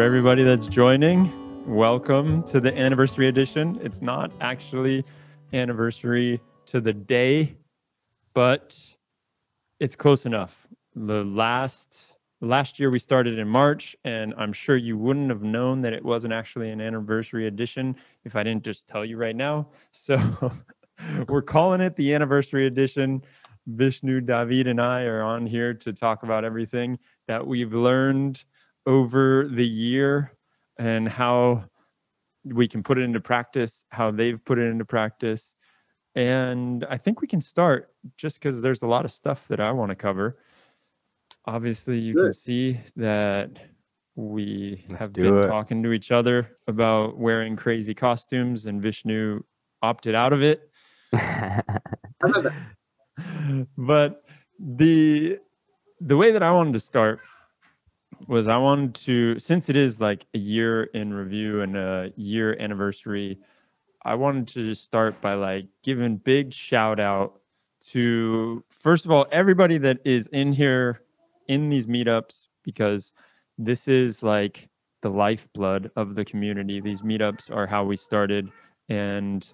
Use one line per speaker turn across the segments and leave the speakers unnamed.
For everybody that's joining, welcome to the anniversary edition. It's not actually anniversary to the day, but it's close enough. The last last year we started in March, and I'm sure you wouldn't have known that it wasn't actually an anniversary edition if I didn't just tell you right now. So we're calling it the anniversary edition. Vishnu, David, and I are on here to talk about everything that we've learned over the year and how we can put it into practice, how they've put it into practice. And I think we can start just because there's a lot of stuff that I want to cover. Obviously, you
Good.
can see that we
Let's
have been
it.
talking to each other about wearing crazy costumes, and Vishnu opted out of it.
I love that.
but the the way that I wanted to start was I wanted to since it is like a year in review and a year anniversary, I wanted to just start by like giving big shout out to first of all everybody that is in here in these meetups because this is like the lifeblood of the community. These meetups are how we started and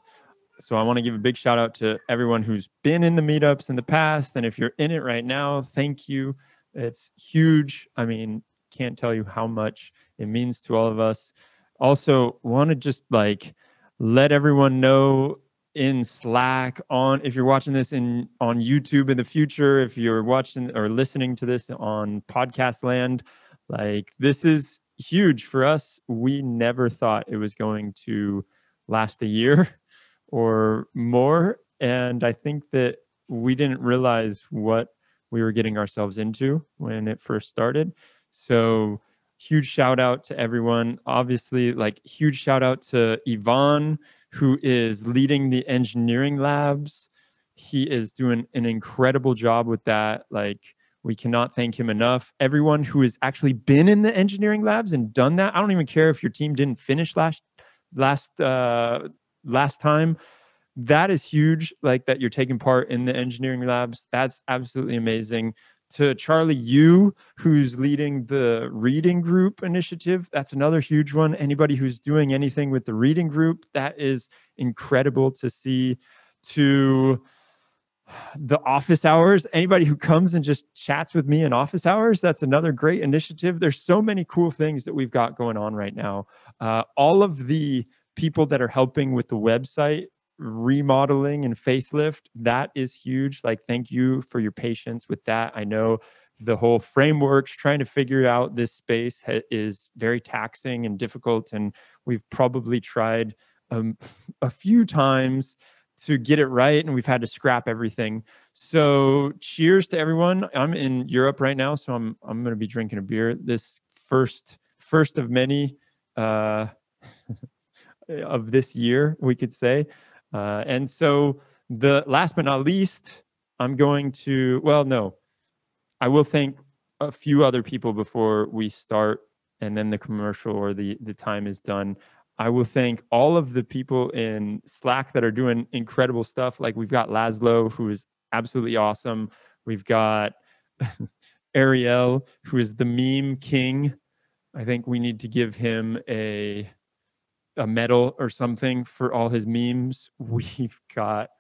so I want to give a big shout out to everyone who's been in the meetups in the past. And if you're in it right now, thank you. It's huge. I mean, can't tell you how much it means to all of us. Also, want to just like let everyone know in Slack on if you're watching this in on YouTube in the future, if you're watching or listening to this on podcast land, like this is huge for us. We never thought it was going to last a year or more. And I think that we didn't realize what we were getting ourselves into when it first started. So, huge shout out to everyone. Obviously, like, huge shout out to Ivan, who is leading the engineering labs. He is doing an incredible job with that. Like, we cannot thank him enough. Everyone who has actually been in the engineering labs and done that. I don't even care if your team didn't finish last last uh last time that is huge like that you're taking part in the engineering labs that's absolutely amazing to charlie yu who's leading the reading group initiative. That's another huge one. Anybody who's doing anything with the reading group that is incredible to see to the office hours. Anybody who comes and just chats with me in office hours that's another great initiative. There's so many cool things that we've got going on right now. Uh, all of the people that are helping with the website remodeling and facelift that is huge like thank you for your patience with that i know the whole frameworks trying to figure out this space ha- is very taxing and difficult and we've probably tried um, a few times to get it right and we've had to scrap everything so cheers to everyone i'm in europe right now so i'm i'm going to be drinking a beer this first first of many uh of this year, we could say. Uh, and so, the last but not least, I'm going to, well, no, I will thank a few other people before we start and then the commercial or the, the time is done. I will thank all of the people in Slack that are doing incredible stuff. Like we've got Laszlo, who is absolutely awesome. We've got Ariel, who is the meme king. I think we need to give him a a medal or something for all his memes. We've got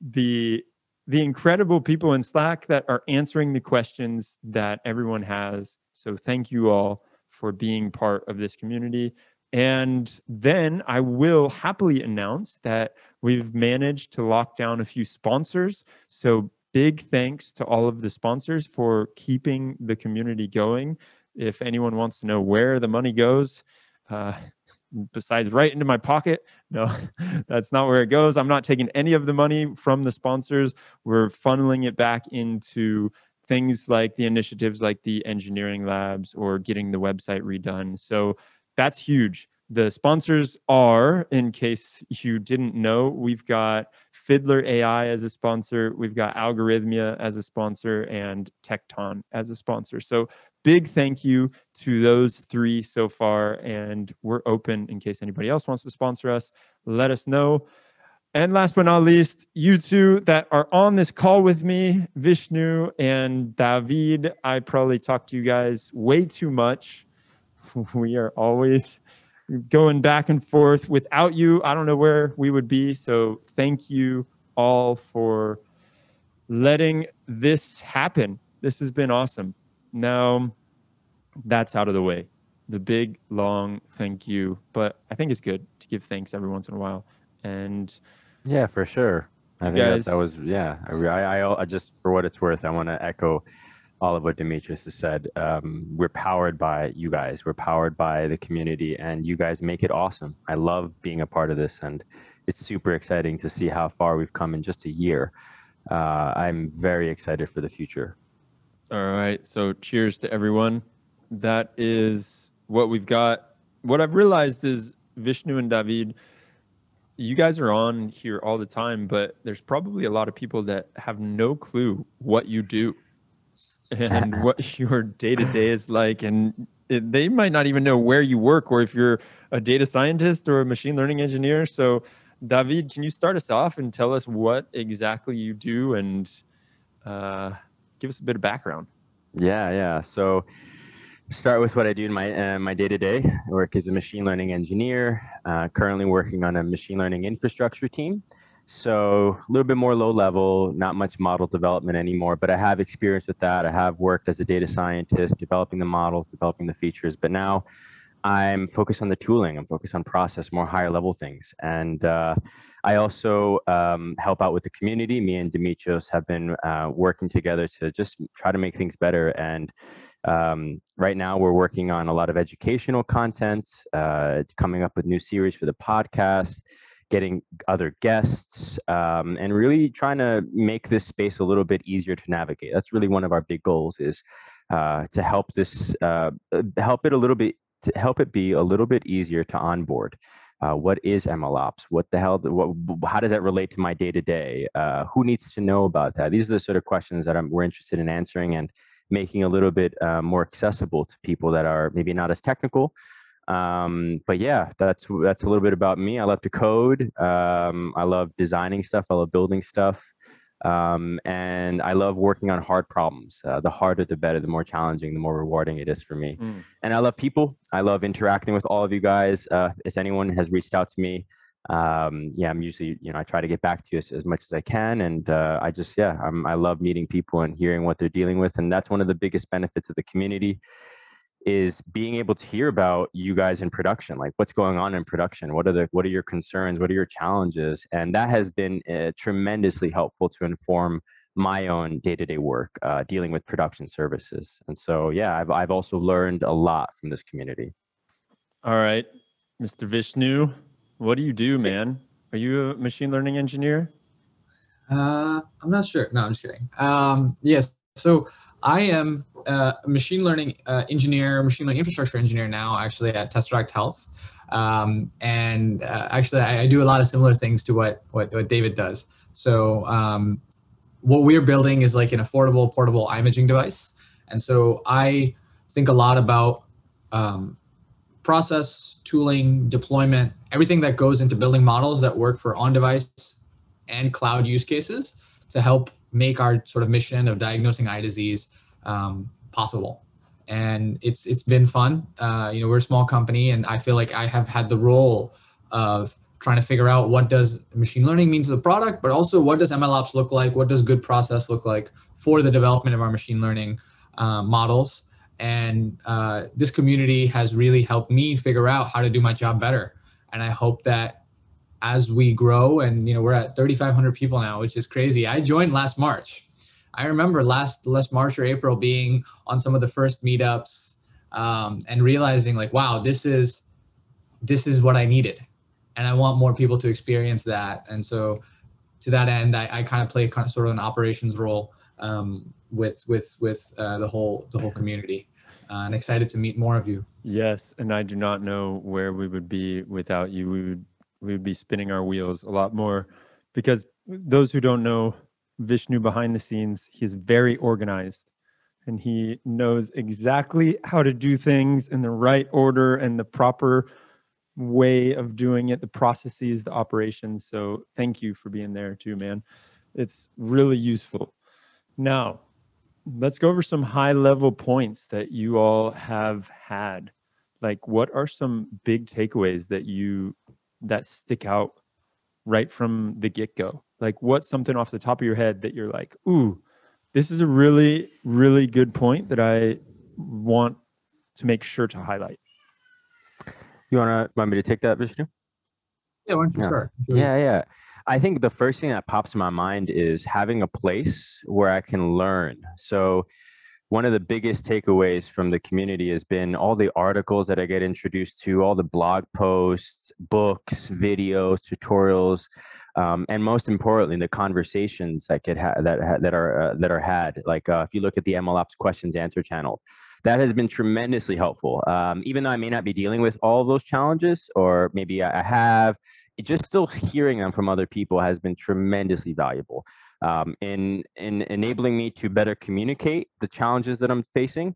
the the incredible people in Slack that are answering the questions that everyone has. So thank you all for being part of this community. And then I will happily announce that we've managed to lock down a few sponsors. So big thanks to all of the sponsors for keeping the community going. If anyone wants to know where the money goes, uh, besides right into my pocket. No, that's not where it goes. I'm not taking any of the money from the sponsors. We're funneling it back into things like the initiatives like the engineering labs or getting the website redone. So that's huge. The sponsors are, in case you didn't know, we've got Fiddler AI as a sponsor, we've got Algorithmia as a sponsor, and Tecton as a sponsor. So big thank you to those three so far. And we're open in case anybody else wants to sponsor us. Let us know. And last but not least, you two that are on this call with me, Vishnu and David. I probably talked to you guys way too much. we are always going back and forth. Without you, I don't know where we would be. So thank you all for letting this happen. This has been awesome. Now that's out of the way. The big, long thank you. But I think it's good to give thanks every once in a while. And
Yeah, for sure. I think that,
guys-
that was yeah. I, I, I, I just for what it's worth, I want to echo all of what Demetrios has said. Um, we're powered by you guys. We're powered by the community, and you guys make it awesome. I love being a part of this, and it's super exciting to see how far we've come in just a year. Uh, I'm very excited for the future.
All right. So cheers to everyone. That is what we've got. What I've realized is Vishnu and David, you guys are on here all the time, but there's probably a lot of people that have no clue what you do and what your day to day is like. And it, they might not even know where you work or if you're a data scientist or a machine learning engineer. So, David, can you start us off and tell us what exactly you do and uh, give us a bit of background?
Yeah, yeah. So start with what I do in my uh, my day to day. Work as a machine learning engineer. Uh, currently working on a machine learning infrastructure team. So a little bit more low level, not much model development anymore. But I have experience with that. I have worked as a data scientist, developing the models, developing the features. But now I'm focused on the tooling. I'm focused on process, more higher level things. And uh, I also um, help out with the community. Me and Demetrios have been uh, working together to just try to make things better. And um, right now, we're working on a lot of educational content, uh, coming up with new series for the podcast, getting other guests, um, and really trying to make this space a little bit easier to navigate. That's really one of our big goals is uh, to help this uh, help it a little bit to help it be a little bit easier to onboard. Uh, what is MLOps? What the hell? What, how does that relate to my day to day? Who needs to know about that? These are the sort of questions that I'm, we're interested in answering and making a little bit uh, more accessible to people that are maybe not as technical. Um, but yeah, that's that's a little bit about me. I love to code. Um, I love designing stuff. I love building stuff. Um, and I love working on hard problems. Uh, the harder, the better. The more challenging, the more rewarding it is for me.
Mm.
And I love people. I love interacting with all of you guys. Uh, if anyone has reached out to me, um, yeah, I'm usually, you know, I try to get back to you as, as much as I can. And uh, I just, yeah, I'm, I love meeting people and hearing what they're dealing with. And that's one of the biggest benefits of the community is being able to hear about you guys in production like what's going on in production what are the what are your concerns what are your challenges and that has been uh, tremendously helpful to inform my own day-to-day work uh, dealing with production services and so yeah I've, I've also learned a lot from this community
All right, Mr. Vishnu, what do you do, man? Are you a machine learning engineer?
Uh, I'm not sure. No, I'm just kidding. Um, yes. So I am uh, a machine learning uh, engineer, machine learning infrastructure engineer now, actually at Tesseract Health. Um, and uh, actually, I, I do a lot of similar things to what what, what David does. So um, what we're building is like an affordable, portable imaging device. And so I think a lot about um, process, tooling, deployment, everything that goes into building models that work for on-device and cloud use cases to help make our sort of mission of diagnosing eye disease um, possible. And it's it's been fun. Uh, you know, we're a small company, and I feel like I have had the role of trying to figure out what does machine learning mean to the product, but also what does MLOps look like? What does good process look like for the development of our machine learning uh, models? And uh, this community has really helped me figure out how to do my job better. And I hope that as we grow, and you know, we're at 3,500 people now, which is crazy. I joined last March. I remember last last March or April being on some of the first meetups um, and realizing like, wow, this is this is what I needed, and I want more people to experience that. And so, to that end, I, I kind of play kind of sort of an operations role um, with with with uh, the whole the whole community, uh, and excited to meet more of you.
Yes, and I do not know where we would be without you. We would we would be spinning our wheels a lot more because those who don't know Vishnu behind the scenes, he is very organized and he knows exactly how to do things in the right order and the proper way of doing it, the processes, the operations. So thank you for being there too, man. It's really useful. Now, let's go over some high level points that you all have had like what are some big takeaways that you that stick out right from the get-go like what's something off the top of your head that you're like ooh this is a really really good point that i want to make sure to highlight
You wanna want me to take that, Vishnu?
Yeah, why don't you
Yeah.
start?
Yeah, yeah. I think the first thing that pops in my mind is having a place where I can learn. So, one of the biggest takeaways from the community has been all the articles that I get introduced to, all the blog posts, books, videos, tutorials, um, and most importantly, the conversations that get ha- that ha- that are uh, that are had. Like uh, if you look at the MLOps questions answer channel, that has been tremendously helpful. Um, even though I may not be dealing with all those challenges, or maybe I have, just still hearing them from other people has been tremendously valuable um, in in enabling me to better communicate the challenges that I'm facing.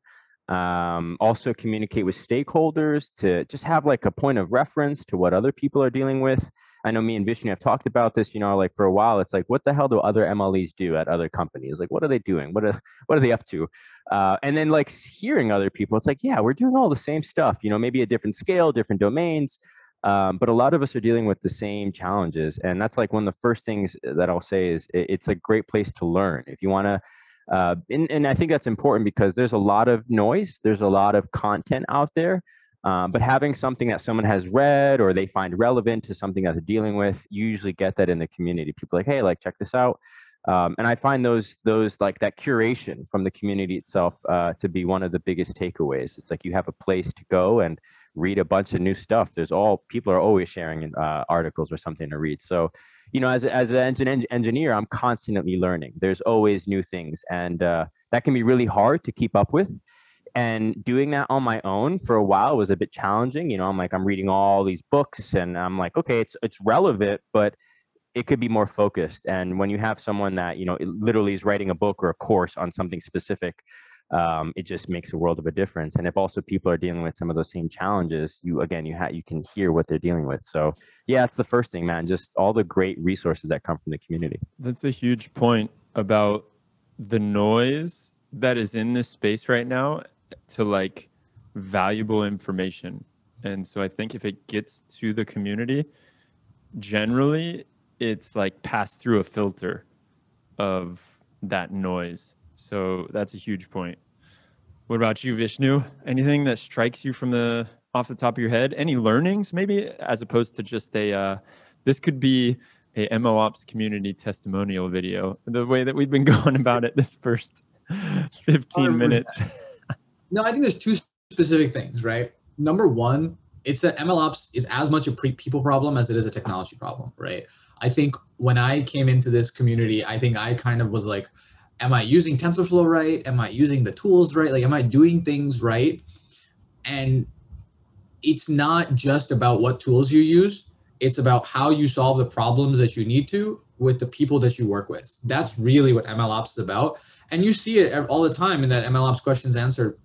Um, also communicate with stakeholders to just have like a point of reference to what other people are dealing with. I know me and Vishnu have talked about this. You know, like for a while, it's like, what the hell do other MLEs do at other companies? Like, what are they doing? What are what are they up to? Uh, and then like hearing other people, it's like, yeah, we're doing all the same stuff. You know, maybe a different scale, different domains, um, but a lot of us are dealing with the same challenges. And that's like one of the first things that I'll say is it, it's a great place to learn. If you want to, uh, and, and I think that's important because there's a lot of noise, there's a lot of content out there. Um, but having something that someone has read or they find relevant to something that they're dealing with, you usually get that in the community. People like, hey, like check this out. Um, and I find those those like that curation from the community itself uh, to be one of the biggest takeaways. It's like you have a place to go and read a bunch of new stuff. There's all people are always sharing uh, articles or something to read. So, you know, as as an engin- engineer, I'm constantly learning. There's always new things, and uh, that can be really hard to keep up with. And doing that on my own for a while was a bit challenging. You know, I'm like I'm reading all these books, and I'm like, okay, it's it's relevant, but it could be more focused. And when you have someone that you know literally is writing a book or a course on something specific, um, it just makes a world of a difference. And if also people are dealing with some of those same challenges, you again you ha- you can hear what they're dealing with. So yeah, that's the first thing, man. Just all the great resources that come from the community.
That's a huge point about the noise that is in this space right now to like valuable information. And so I think if it gets to the community, generally it's like passed through a filter of that noise. So that's a huge point. What about you, Vishnu? Anything that strikes you from the off the top of your head? Any learnings, maybe, as opposed to just a uh, this could be a MLOps community testimonial video. The way that we've been going about it this first 15
100%.
minutes.
No, I think there's two specific things, right? Number one, it's that MLOps is as much a pre- people problem as it is a technology problem, right? I think when I came into this community, I think I kind of was like, am I using TensorFlow right? Am I using the tools right? Like, am I doing things right? And it's not just about what tools you use, it's about how you solve the problems that you need to with the people that you work with. That's really what MLOps is about. And you see it all the time in that MLOps questions answered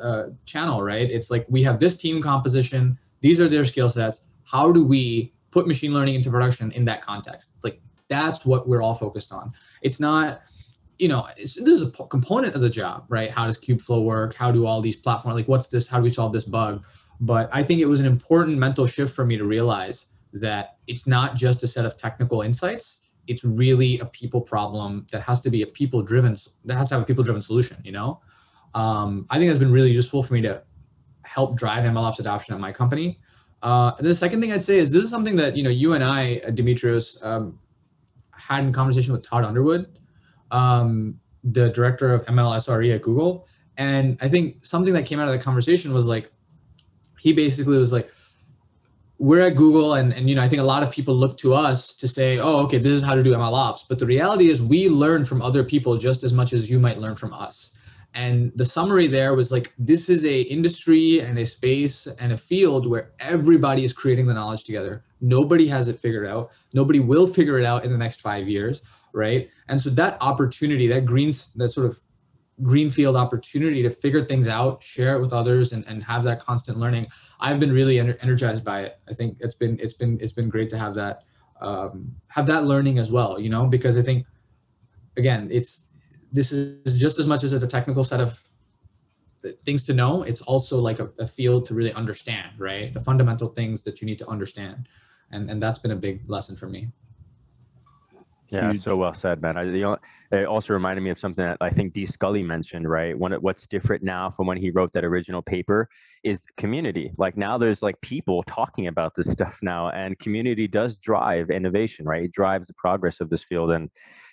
uh, channel, right? It's like we have this team composition, these are their skill sets. How do we put machine learning into production in that context? Like that's what we're all focused on. It's not, you know, this is a component of the job, right? How does Kubeflow work? How do all these platforms, like what's this? How do we solve this bug? But I think it was an important mental shift for me to realize that it's not just a set of technical insights. It's really a people problem that has to be a people driven, that has to have a people driven solution, you know? um, I think that's been really useful for me to help drive MLOps adoption at my company. Uh, the second thing I'd say is this is something that you know you and I, uh, Demetrios, um, had in conversation with Todd Underwood, um, the director of ML SRE at Google, and I think something that came out of the conversation was like, he basically was like, we're at Google, and and you know I think a lot of people look to us to say, oh, okay, this is how to do MLOps, but the reality is we learn from other people just as much as you might learn from us and the summary there was like this is a industry and a space and a field where everybody is creating the knowledge together. Nobody has it figured out. Nobody will figure it out in the next five years right? And so that opportunity that green that sort of greenfield opportunity to figure things out share it with others and, and have that constant learning i've been really ener- energized by it. I think it's been it's been it's been great to have that um, have that learning as well you know? Because i think again it's this is just as much as it's a technical set of things to know. It's also like a, a field to really understand, right? The fundamental things that you need to understand, and and that's been a big lesson for me.
Yeah,
Huge.
so well said, man. I, the, only- it also reminded me of something that I think D. Sculley mentioned, right? One, of- what's different now from when he wrote that original paper is the community. Like now, there's like people talking about this stuff now, and community does drive innovation, right? It drives the progress of this field, and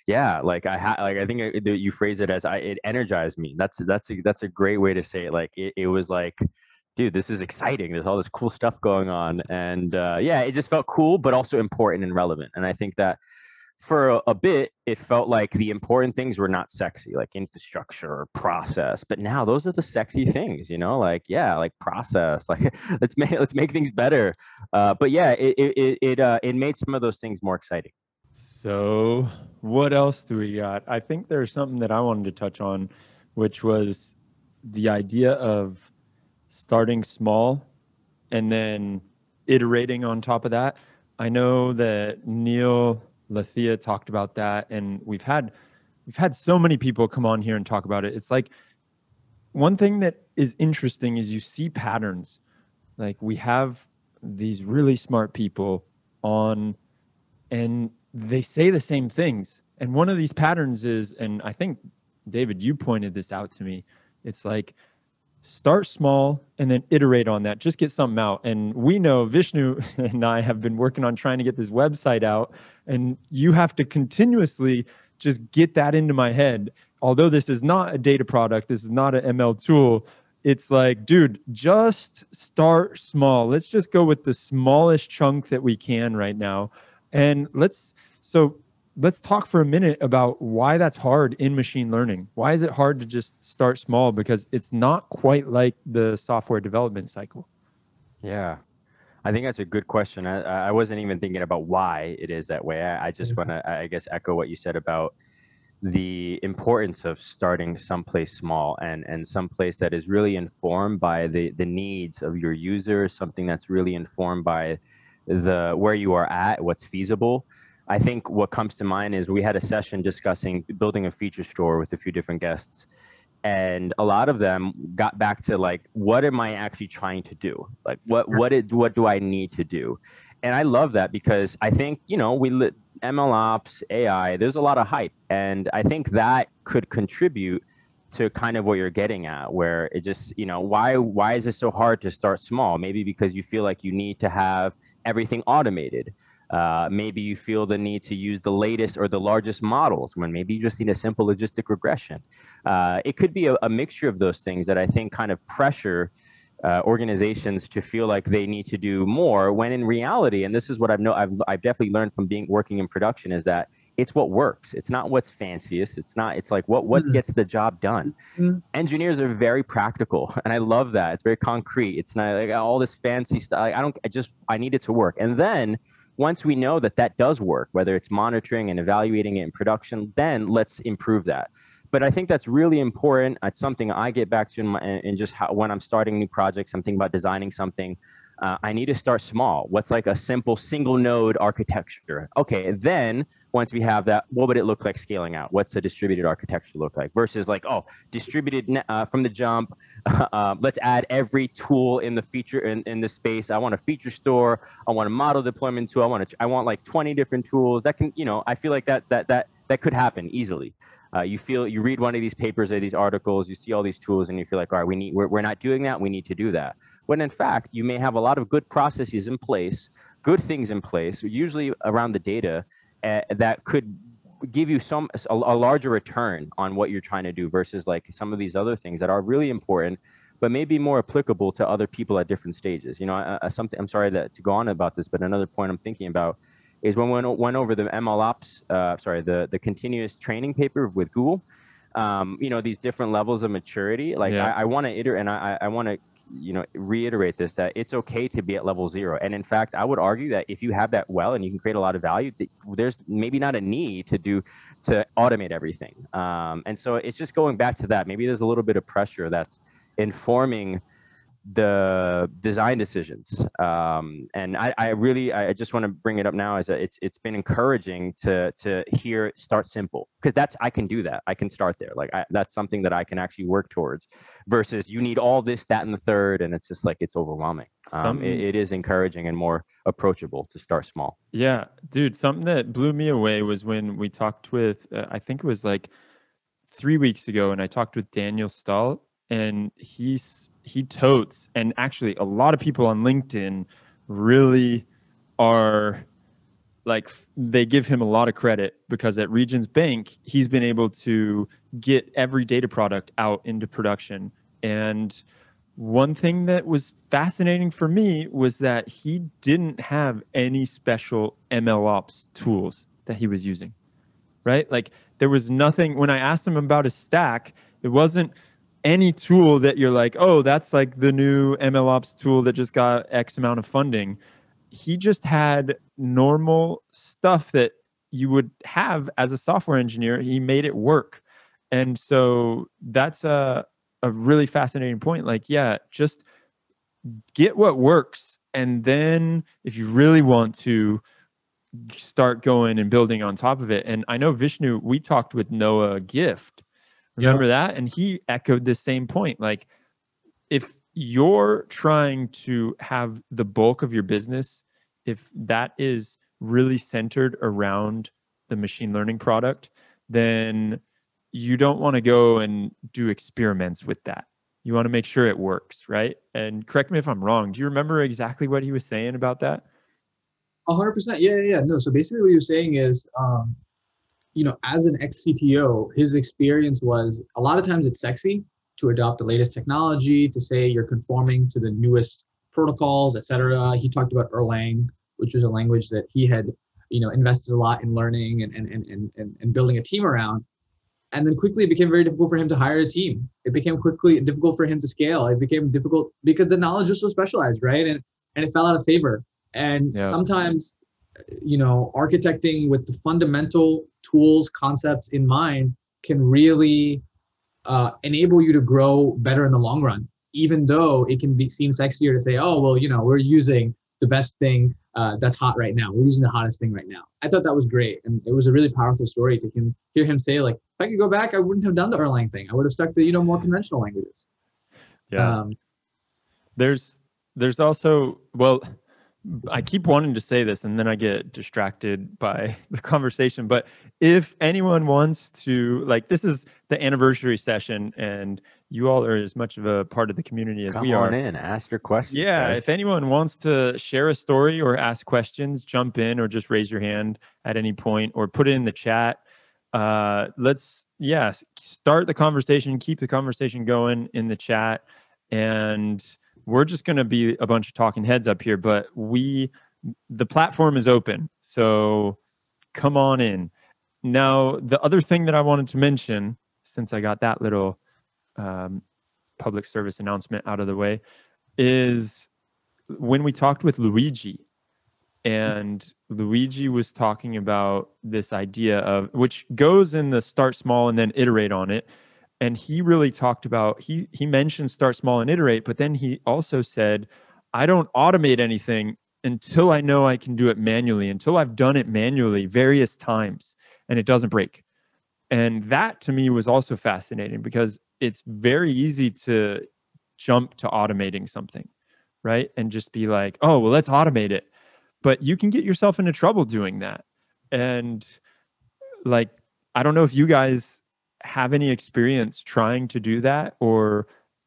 yeah, like I ha- like I think you phrase it as I it energized me. That's that's a that's a great way to say it. Like it, it was like. Dude, this is exciting. There's all this cool stuff going on, and uh, yeah, it just felt cool, but also important and relevant. And I think that for a, a bit, it felt like the important things were not sexy, like infrastructure or process. But now those are the sexy things, you know, like yeah, like process, like let's make let's make things better. Uh, but yeah, it it it it, uh, it made some of those things more exciting.
So, what else do we got? I think there's something that I wanted to touch on, which was the idea of starting small and then iterating on top of that. I know that Neil Lathia talked about that, and we've had we've had so many people come on here and talk about it. It's like one thing that is interesting is you see patterns. Like we have these really smart people on and they say the same things. And one of these patterns is, and I think David, you pointed this out to me. It's like start small and then iterate on that. Just get something out. And we know Vishnu and I have been working on trying to get this website out, and you have to continuously just get that into my head. Although this is not a data product, this is not an ML tool. It's like, dude, just start small. Let's just go with the smallest chunk that we can right now. And let's so let's talk for a minute about why that's hard in machine learning. Why is it hard to just start small? Because it's not quite like the software development cycle.
Yeah, I think that's a good question. I, I wasn't even thinking about why it is that way. I, I just
Mhm.
want to, I guess, echo what you said about the importance of starting someplace small and and someplace that is really informed by the the needs of your users. Something that's really informed by the where you are at, what's feasible. I think what comes to mind is we had a session discussing building a feature store with a few different guests. And a lot of them got back to like what am i actually trying to do? Like what what it, what do i need to do? And i love that because i think you know we lit ml ops ai there's a lot of hype. And i think that could contribute to kind of what you're getting at where it just you know why why is it so hard to start small? Maybe because you feel like you need to have everything automated uh, maybe you feel the need to use the latest or the largest models when maybe you just need a simple logistic regression uh, it could be a, a mixture of those things that I think kind of pressure uh, organizations to feel like they need to do more. When in reality, and this is what I've know I've, I've definitely learned from being working in production is that it's what works. It's not what's fanciest. It's not. It's like what what
Mhm.
gets the job done.
Mhm.
Engineers are very practical, and I love that. It's very concrete. It's not like all this fancy stuff. I don't. I just I need it to work, and then once we know that that does work, whether it's monitoring and evaluating it in production, then let's improve that but I think that's really important. It's something I get back to in, my, in just how when I'm starting new projects, I'm thinking about designing something. Uh, I need to start small. What's like a simple single node architecture? Okay, then once we have that, what would it look like scaling out? What's a distributed architecture look like? Versus like, oh, distributed uh, from the jump. Uh, let's add every tool in the feature in, in the space. I want a feature store. I want a model deployment tool. I want to, I want like 20 different tools that can, you know, I feel like that that that that could happen easily uh, you feel you read one of these papers or these articles you see all these tools and you feel like all right we need we're, we're not doing that we need to do that when in fact you may have a lot of good processes in place good things in place usually around the data uh, that could give you some a, a larger return on what you're trying to do versus like some of these other things that are really important but maybe more applicable to other people at different stages you know uh, uh, something i'm sorry that to go on about this but another point i'm thinking about is when we went, went over the ML ops, uh, sorry, the, the continuous training paper with Google, um, you know, these different levels of maturity. Like
Yeah.
I, I want to iterate and I, I want to, you know, reiterate this, that it's okay to be at level zero. And in fact, I would argue that if you have that well and you can create a lot of value, there's maybe not a need to do, to automate everything. Um, and so it's just going back to that. Maybe there's a little bit of pressure that's informing the design decisions. Um, and I, I really, I just want to bring it up now as that it's it's been encouraging to to hear start simple because that's I can do that. I can start there. Like I, that's something that I can actually work towards. Versus you need all this, that, and the third, and it's just like it's overwhelming. Um,
Some-
it, it is encouraging and more approachable to start small.
Yeah, dude, something that blew me away was when we talked with, uh, I think it was like three weeks ago, and I talked with Daniel Stahl, and he's he totes, and actually a lot of people on LinkedIn really are like they give him a lot of credit because at Regions Bank he's been able to get every data product out into production and one thing that was fascinating for me was that he didn't have any special ML ops tools that he was using, right? Like there was nothing, when I asked him about his stack, it wasn't any tool that you're like, oh, that's like the new ML ops tool that just got X amount of funding. He just had normal stuff that you would have as a software engineer. He made it work. And so that's a, a really fascinating point. Like, yeah, just get what works. And then if you really want to start going and building on top of it. And I know Vishnu, we talked with Noah Gift. Remember that? And he echoed the same point. Like, if you're trying to have the bulk of your business, if that is really centered around the machine learning product, then you don't want to go and do experiments with that. You want to make sure it works, right? And correct me if I'm wrong. Do you remember exactly what he was saying about that?
A hundred percent. Yeah, yeah, yeah. No. So basically, what you're saying is, um, you know, as an ex CTO, his experience was a lot of times it's sexy to adopt the latest technology, to say you're conforming to the newest protocols, et cetera. He talked about Erlang, which was a language that he had, you know, invested a lot in learning and and and and, and building a team around. And then quickly it became very difficult for him to hire a team. It became quickly difficult for him to scale. It became difficult because the knowledge was so specialized, right? And and it fell out of favor. And
Yeah.
sometimes, you know, architecting with the fundamental tools, concepts in mind can really uh, enable you to grow better in the long run. Even though it can be seem sexier to say, "Oh, well, you know, we're using the best thing uh, that's hot right now. We're using the hottest thing right now." I thought that was great, and it was a really powerful story to him hear him say, "Like, if I could go back, I wouldn't have done the Erlang thing. I would have stuck to you know more conventional languages." Yeah. Um,
there's there's also well i keep wanting to say this and then i get distracted by the conversation but if anyone wants to like this is the anniversary session and you all are as much of a part of the community as
Come
we
on
are
in, ask your questions.
yeah
guys.
if anyone wants to share a story or ask questions jump in or just raise your hand at any point or put it in the chat uh let's yeah start the conversation keep the conversation going in the chat and we're just going to be a bunch of talking heads up here but we the platform is open so come on in. Now the other thing that i wanted to mention since i got that little um, public service announcement out of the way is when we talked with luigi and luigi was talking about this idea of which goes in the start small and then iterate on it and he really talked about he he mentioned start small and iterate but then he also said i don't automate anything until i know i can do it manually until i've done it manually various times and it doesn't break. And that to me was also fascinating because it's very easy to jump to automating something right? And just be like oh well let's automate it. But you can get yourself into trouble doing that. And like i don't know if you guys have any experience trying to do that or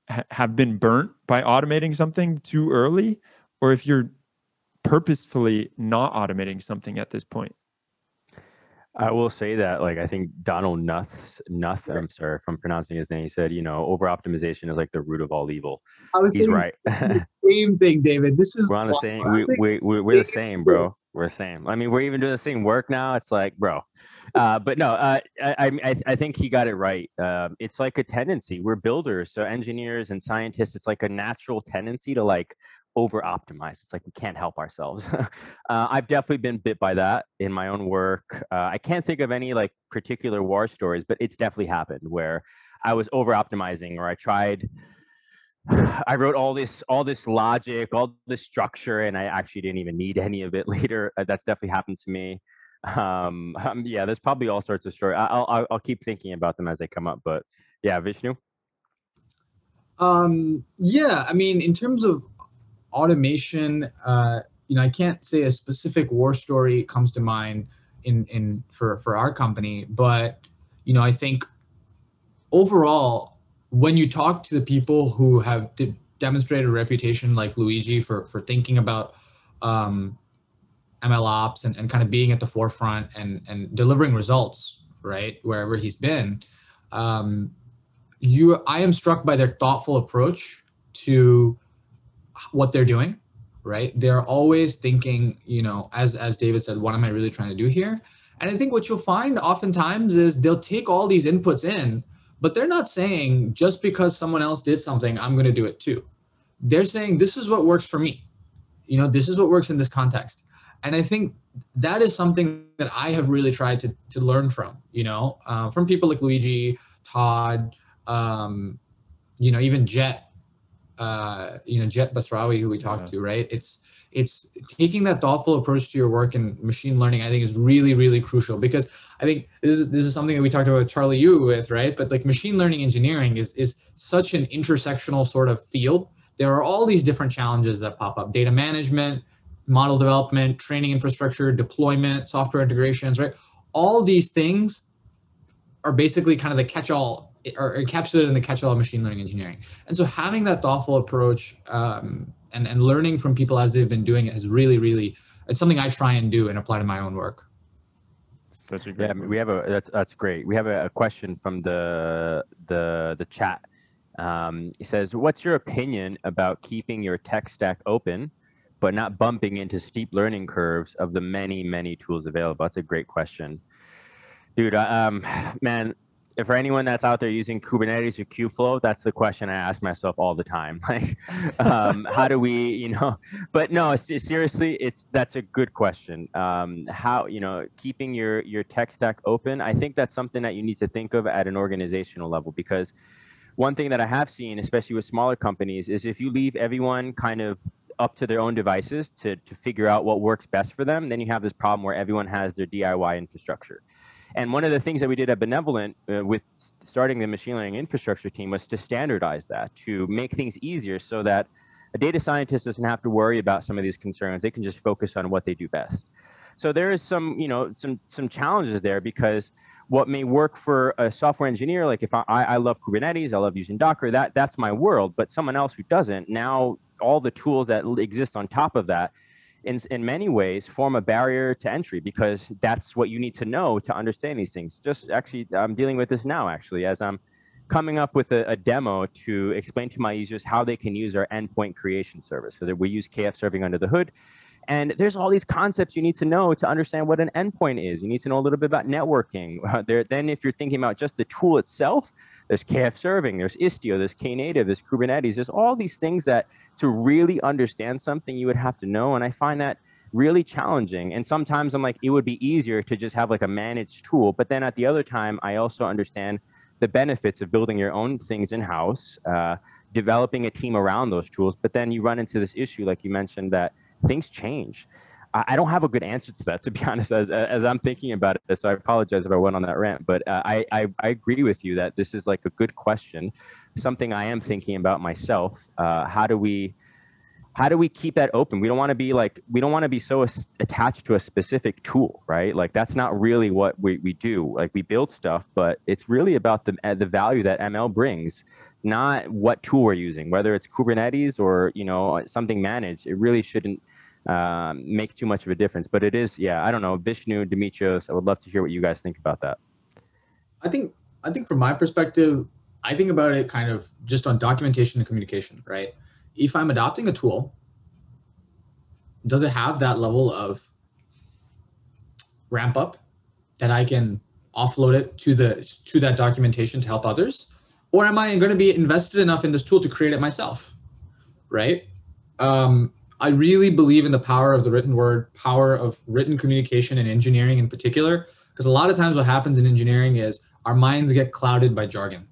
ha- have been burnt by automating something too early or if you're purposefully not automating something at this point
I will say that, like, I think Donald Knuth, Knuth, I'm sorry if I'm pronouncing his name. He said, you know, over optimization is like the root of all evil.
I was
He's right.
the same thing, David. This is
we're on the same. We, we, we, we're the same, bro. We're the same. I mean, we're even doing the same work now. It's like, bro. Uh, but no, uh, I, I, I- think he got it right. Um, it's like a tendency. We're builders, so engineers and scientists. It's like a natural tendency to like over optimize. It's like we can't help ourselves. uh, I've definitely been bit by that in my own work. Uh, I can't think of any like particular war stories, but it's definitely happened where I was over optimizing or I tried I wrote all this all this logic, all this structure, and I actually didn't even need any of it later. Uh, That's definitely happened to me. Um, um, yeah, there's probably all sorts of stories. I'll, I'll I'll keep thinking about them as they come up. But yeah, Vishnu.
Um, yeah, I mean, in terms of automation, uh, you know, I can't say a specific war story comes to mind in in for for our company, but you know, I think overall, when you talk to the people who have de- demonstrated a reputation like Luigi for for thinking about um, ML ops and, and kind of being at the forefront and and delivering results, right, wherever he's been. Um, you i am struck by their thoughtful approach to what they're doing right they're always thinking you know as as david said what am i really trying to do here and i think what you'll find oftentimes is they'll take all these inputs in but they're not saying just because someone else did something i'm going to do it too they're saying this is what works for me you know this is what works in this context and i think that is something that i have really tried to to learn from you know uh, from people like luigi todd um, you know, even Jet, uh, you know, Jet Basrawi, who we talked
Yeah.
to, right? It's it's taking that thoughtful approach to your work in machine learning. I think is really really crucial because I think this is this is something that we talked about Charlie Yu with, right? But like machine learning engineering is is such an intersectional sort of field. There are all these different challenges that pop up: data management, model development, training infrastructure, deployment, software integrations, right? All these things are basically kind of the catch-all or encapsulated in the catch-all of machine learning engineering. And so having that thoughtful approach um, and, and learning from people as they've been doing it has really, really, it's something I try and do and apply to my own work.
Such a great.
Yeah, we have a that's that's great. We have a, a question from the the the chat. Um, it says, "What's your opinion about keeping your tech stack open, but not bumping into steep learning curves of the many many tools available?" That's a great question, dude. I- Um, man, if for anyone that's out there using Kubernetes or Kubeflow, that's the question I ask myself all the time. Like, um, how do we, you know? But no, seriously, it's that's a good question. Um, how you know keeping your your tech stack open? I think that's something that you need to think of at an organizational level because one thing that I have seen, especially with smaller companies, is if you leave everyone kind of up to their own devices to to figure out what works best for them, then you have this problem where everyone has their DIY infrastructure. And one of the things that we did at Benevolent uh, with starting the machine learning infrastructure team was to standardize that, to make things easier so that a data scientist doesn't have to worry about some of these concerns. They can just focus on what they do best. So there is some, you know, some some challenges there because what may work for a software engineer, like if I, I love Kubernetes, I love using Docker, that that's my world. But someone else who doesn't, now all the tools that exist on top of that in, in many ways form a barrier to entry because that's what you need to know to understand these things. Just actually, I'm dealing with this now actually as I'm coming up with a, a demo to explain to my users how they can use our endpoint creation service so that we use KF serving under the hood. And there's all these concepts you need to know to understand what an endpoint is. You need to know a little bit about networking. There, then, if you're thinking about just the tool itself, there's KF serving, there's Istio, there's Knative, there's Kubernetes. There's all these things that to really understand something you would have to know. And I find that really challenging. And sometimes I'm like, it would be easier to just have like a managed tool. But then at the other time, I also understand the benefits of building your own things in house, uh, developing a team around those tools. But then you run into this issue, like you mentioned, that things change. I don't have a good answer to that, to be honest, as, as I'm thinking about it. So I apologize if I went on that rant, but uh, I, I, I agree with you that this is like a good question, something I am thinking about myself. Uh, how do we, how do we keep that open? We don't want to be like, we don't want to be so attached to a specific tool, right? Like that's not really what we, we do. Like we build stuff, but it's really about the, the value that ML brings, not what tool we're using, whether it's Kubernetes or, you know, something managed. It really shouldn't um, make too much of a difference. But it is, yeah, I don't know, Vishnu, Demetrios, I would love to hear what you guys think about that.
I think I think from my perspective, I think about it kind of just on documentation and communication, right? If I'm adopting a tool, does it have that level of ramp up that I can offload it to the to that documentation to help others? Or am I going to be invested enough in this tool to create it myself? Right? Um, I really believe in the power of the written word, power of written communication and engineering in particular, because a lot of times what happens in engineering is our minds get clouded by jargon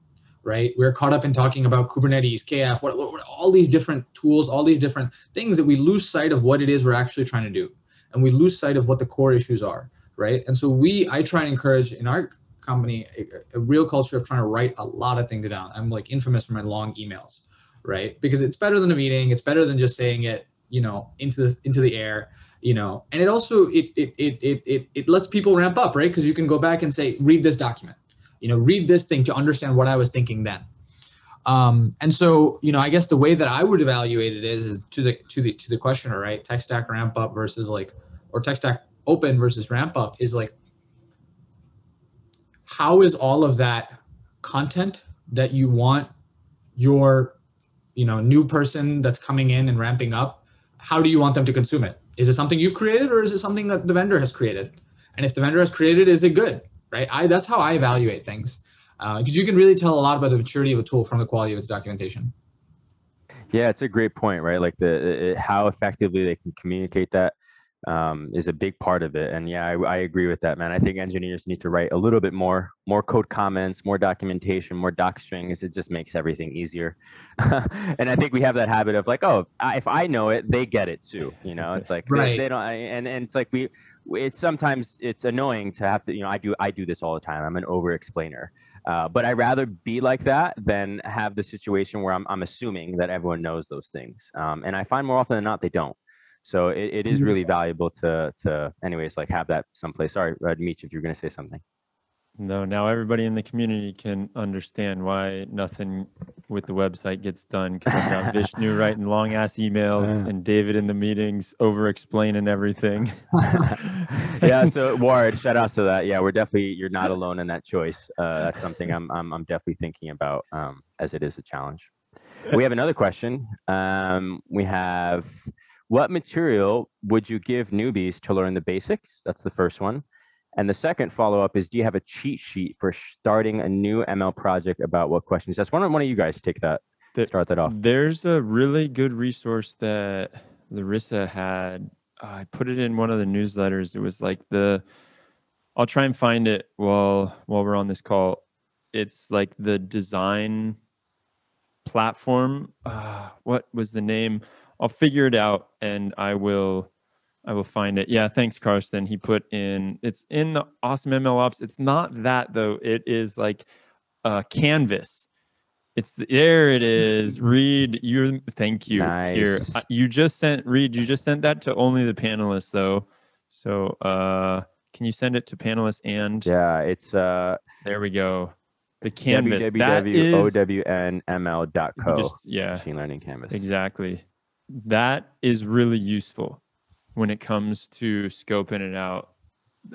right? We're caught up in talking about Kubernetes, KF, what, what, all these different tools, all these different things that we lose sight of what it is we're actually trying to do. And we lose sight of what the core issues are, right? And so we, I try and encourage in our company a, a real culture of trying to write a lot of things down. I'm like infamous for my long emails, right? Because it's better than a meeting. It's better than just saying it, you know, into the into the air you know and it also it it it it it, it lets people ramp up right because you can go back and say read this document you know read this thing to understand what i was thinking then um, and so you know i guess the way that i would evaluate it is, is to the to the to the questioner right tech stack ramp up versus like or tech stack open versus ramp up is like how is all of that content that you want your you know new person that's coming in and ramping up how do you want them to consume it is it something you've created or is it something that the vendor has created? And if the vendor has created, is it good? Right? I that's how I evaluate things because uh, you can really tell a lot about the maturity of a tool from the quality of its documentation.
Yeah, it's a great point, right? Like the it, how effectively they can communicate that um, is a big part of it. And yeah, I, I, agree with that, man. I think engineers need to write a little bit more, more code comments, more documentation, more doc strings. It just makes everything easier. and I think we have that habit of like, oh, if I know it, they get it too. You know, it's like right. they, they don't. And and it's like we, it's sometimes it's annoying to have to. You know, I do I do this all the time. I'm an over explainer. Uh, but I'd rather be like that than have the situation where I'm, I'm assuming that everyone knows those things. Um, and I find more often than not they don't. So it, it is really valuable to to anyways like have that someplace. Sorry, Mitch, if you're going to say something.
No, now everybody in the community can understand why nothing with the website gets done because I've got Vishnu writing long ass emails and David in the meetings over explaining everything.
yeah, so Ward, shout out to that. Yeah, we're definitely you're not alone in that choice. Uh, that's something I'm, I'm I'm definitely thinking about um, as it is a challenge. We have another question. Um, we have what material would you give newbies to learn the basics? That's the first one. And the second follow up is Do you have a cheat sheet for starting a new ML project about what questions? That's one of, one of you guys take that, the, start that off.
There's a really good resource that Larysa had. I put it in one of the newsletters. It was like the, I'll try and find it while while we're on this call. It's like the design platform. Uh, what was the name? I'll figure it out and I will I will find it. Yeah, thanks, Karsten. He put in it's in the awesome ML ops. It's not that though. It is like uh canvas. It's there it is. Read you thank you.
Nice.
Here. Uh, you just sent read, you just sent that to only the panelists though. So uh can you send it to panelists and
Yeah, it's uh
there we go. The canvas.
www.ownml.co.
yeah.
Machine learning canvas.
Exactly that is really useful when it comes to scoping it out.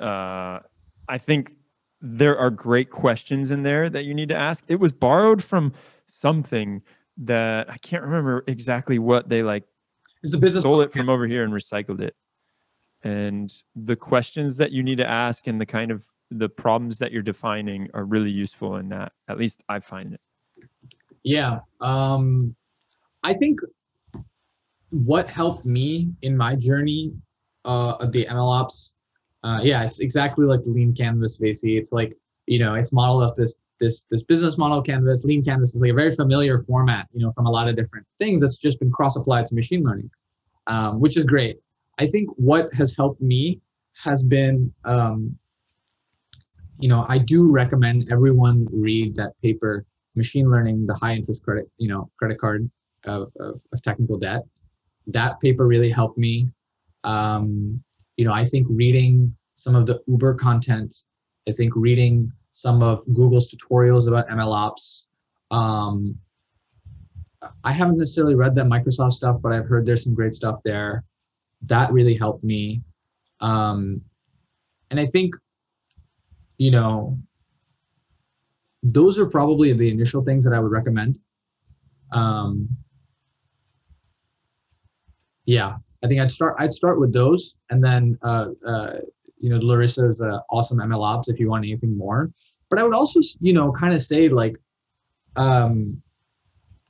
Uh, I think there are great questions in there that you need to ask. It was borrowed from something that I can't remember exactly what they like.
Is a business
stole it from over here and recycled it. And the questions that you need to ask and the kind of the problems that you're defining are really useful in that. At least I find it.
Yeah. Um, I think what helped me in my journey uh, of the MLOps, uh, yeah, it's exactly like the lean canvas, basically. It's like, you know, it's modeled off this this this business model canvas. Lean canvas is like a very familiar format, you know, from a lot of different things that's just been cross applied to machine learning, um, which is great. I think what has helped me has been, um, you know, I do recommend everyone read that paper, Machine Learning, the High Interest Credit, you know, credit card of, of, of technical debt that paper really helped me. Um, you know, I think reading some of the Uber content, I think reading some of Google's tutorials about MLOps. Um, I haven't necessarily read that Microsoft stuff, but I've heard there's some great stuff there. That really helped me. Um, and I think, you know, those are probably the initial things that I would recommend. Um, yeah, I think I'd start. I'd start with those, and then uh, uh, you know Larysa's uh, awesome ML ops if you want anything more. But I would also you know kind of say like, um,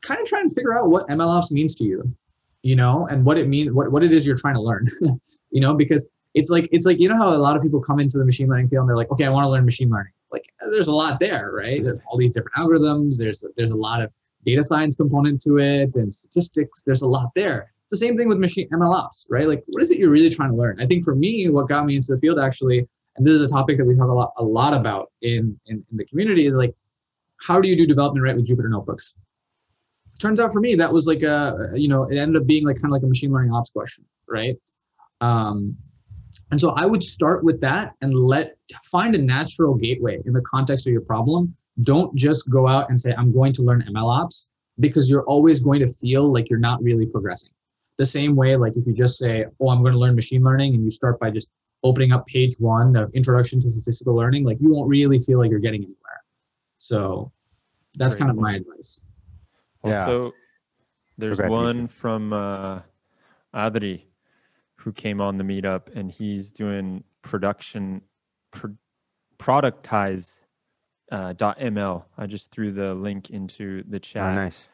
kind of try and figure out what ML ops means to you, you know, and what it means, what what it is you're trying to learn, you know, because it's like it's like you know how a lot of people come into the machine learning field and they're like, okay, I want to learn machine learning. like there's a lot there, right? There's all these different algorithms. There's there's a lot of data science component to it and statistics. There's a lot there. It's the same thing with machine ML ops, right? Like, what is it you're really trying to learn? I think for me, what got me into the field actually, and this is a topic that we talk a lot a lot about in in, in the community, is like, how do you do development right with Jupyter notebooks? Turns out for me, that was like a you know, it ended up being like kind of like a machine learning ops question, right? Um, and so I would start with that and let find a natural gateway in the context of your problem. Don't just go out and say, I'm going to learn ML ops because you're always going to feel like you're not really progressing. The same way, like if you just say, Oh, I'm going to learn machine learning, and you start by just opening up page one of Introduction to Statistical Learning, like you won't really feel like you're getting anywhere. So that's
Very
kind of my advice.
Yeah.
Also, there's
ahead,
one
Misha.
from uh, Adri who came on the meetup and he's doing production, pro- productize uh, dot .ml. I just threw the link into the
Oh,
chat.
nice.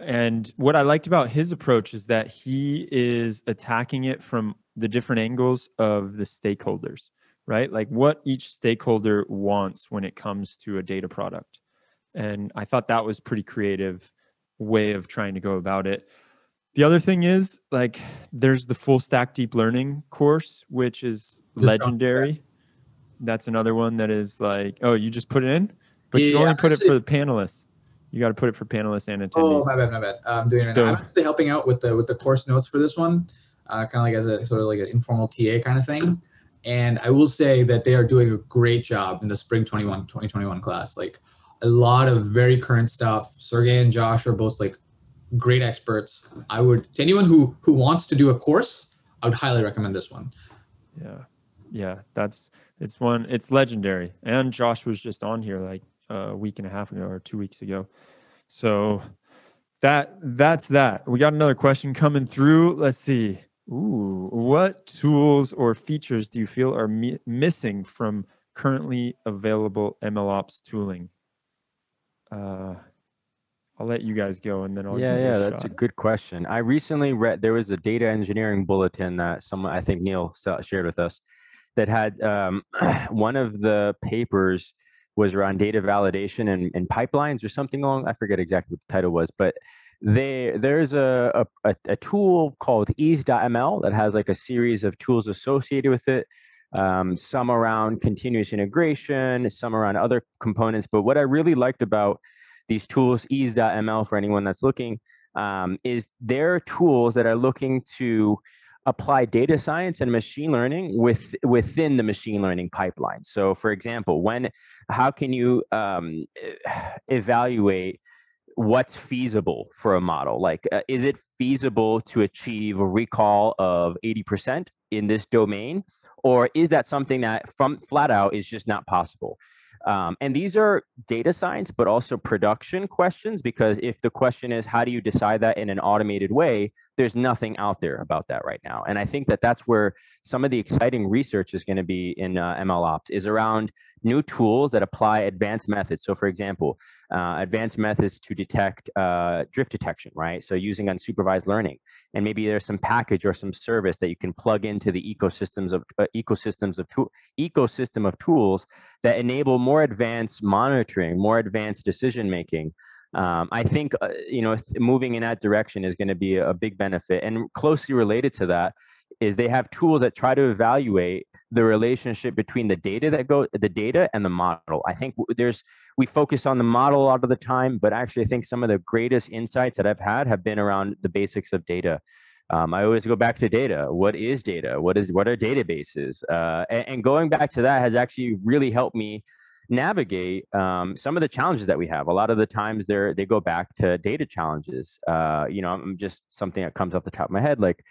And what I liked about his approach is that he is attacking it from the different angles of the stakeholders, right? Like what each stakeholder wants when it comes to a data product. And I thought that was pretty creative way of trying to go about it. The other thing is like there's the full stack deep learning course, which is
Just
legendary. That's another one that is like, oh, you just put it in, but you only put it for the panelists. You got to put it for panelists and attendees.
Oh, my bad, my bad. I'm doing it. right now. I'm actually helping out with the with the course notes for this one, uh, kind of like as a sort of like an informal TA kind of thing. And I will say that they are doing a great job in the spring 21 2021 class. Like a lot of very current stuff. Sergey and Josh are both like great experts. I would to anyone who who wants to do a course, I would highly recommend this one.
Yeah. Yeah. That's it's one it's legendary. And Josh was just on here like a week and a half ago or two weeks ago. So that that's that. We got another question coming through. Let's see. Ooh, what tools or features do you feel are mi- missing from currently available MLOps tooling? Uh, I'll let you guys go and then I'll
yeah, yeah, that's a good question. I recently read there was a data engineering bulletin that someone I think Neil shared with us that had um, one of the papers was around data validation and, and pipelines or something along. I forget exactly what the title was, but they there's a a, a, tool called ease.ml that has like a series of tools associated with it. Um, some around continuous integration, some around other components. But what I really liked about these tools, ease.ml for anyone that's looking, um, is they're tools that are looking to apply data science and machine learning with within the machine learning pipeline. So, for example, when how can you um, evaluate what's feasible for a model? Like, uh, is it feasible to achieve a recall of 80% in this domain? Or is that something that from flat out is just not possible? Um, and these are data science, but also production questions, because if the question is, how do you decide that in an automated way? There's nothing out there about that right now. And I think that that's where some of the exciting research is going to be in uh, MLOps is around new tools that apply advanced methods. So, for example, uh, advanced methods to detect uh, drift detection, right? So, using unsupervised learning, and maybe there's some package or some service that you can plug into the ecosystems of uh, ecosystems of tool ecosystem of tools that enable more advanced monitoring, more advanced decision making. Um, I think uh, you know moving in that direction is going to be a big benefit, and closely related to that is they have tools that try to evaluate the relationship between the data that go the data and the model. I think there's we focus on the model a lot of the time, but actually I think some of the greatest insights that I've had have been around the basics of data. Um, I always go back to data. What is data? What is what are databases? Uh, and, and going back to that has actually really helped me navigate um, some of the challenges that we have. A lot of the times they they go back to data challenges. Uh, you know, I'm just something that comes off the top of my head, like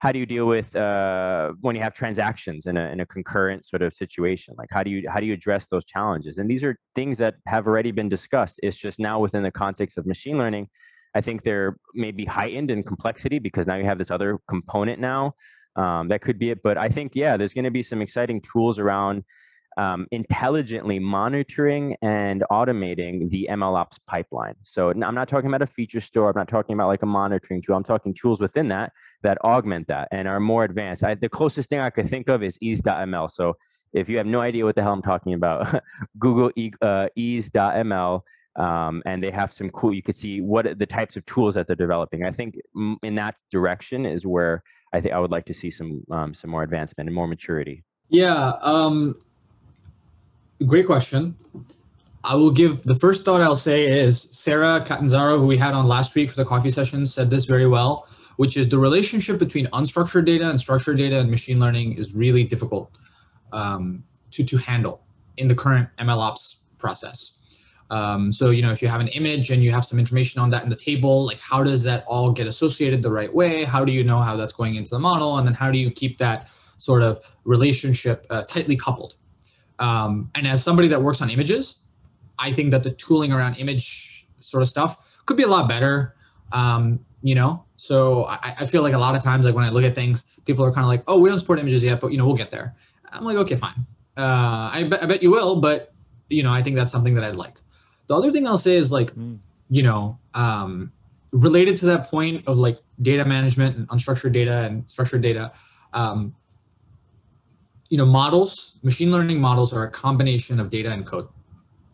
how do you deal with uh, when you have transactions in a, in a concurrent sort of situation? Like how do you how do you address those challenges? And these are things that have already been discussed. It's just now within the context of machine learning. I think they're maybe heightened in complexity because now you have this other component now. Um, that could be it. But I think yeah, there's going to be some exciting tools around um, intelligently monitoring and automating the MLOps pipeline. So I'm not talking about a feature store. I'm not talking about like a monitoring tool. I'm talking tools within that that augment that and are more advanced. I, the closest thing I could think of is ease.ml. So if you have no idea what the hell I'm talking about, Google e, uh, ease.ml um, and they have some cool you could see what the types of tools that they're developing i think in that direction is where i think i would like to see some um, some more advancement and more maturity
yeah um, great question i will give the first thought i'll say is sarah catanzaro who we had on last week for the coffee session said this very well which is the relationship between unstructured data and structured data and machine learning is really difficult um, to, to handle in the current mlops process um, so, you know, if you have an image and you have some information on that in the table, like how does that all get associated the right way? How do you know how that's going into the model? And then how do you keep that sort of relationship uh, tightly coupled? Um, and as somebody that works on images, I think that the tooling around image sort of stuff could be a lot better. Um, you know, so I, I feel like a lot of times, like when I look at things, people are kind of like, "Oh, we don't support images yet, but you know, we'll get there." I'm like, "Okay, fine. Uh, I, bet, I bet you will, but you know, I think that's something that I'd like." The other thing I'll say is like, mm. you know, um, related to that point of like data management and unstructured data and structured data, um, you know, models, machine learning models are a combination of data and code,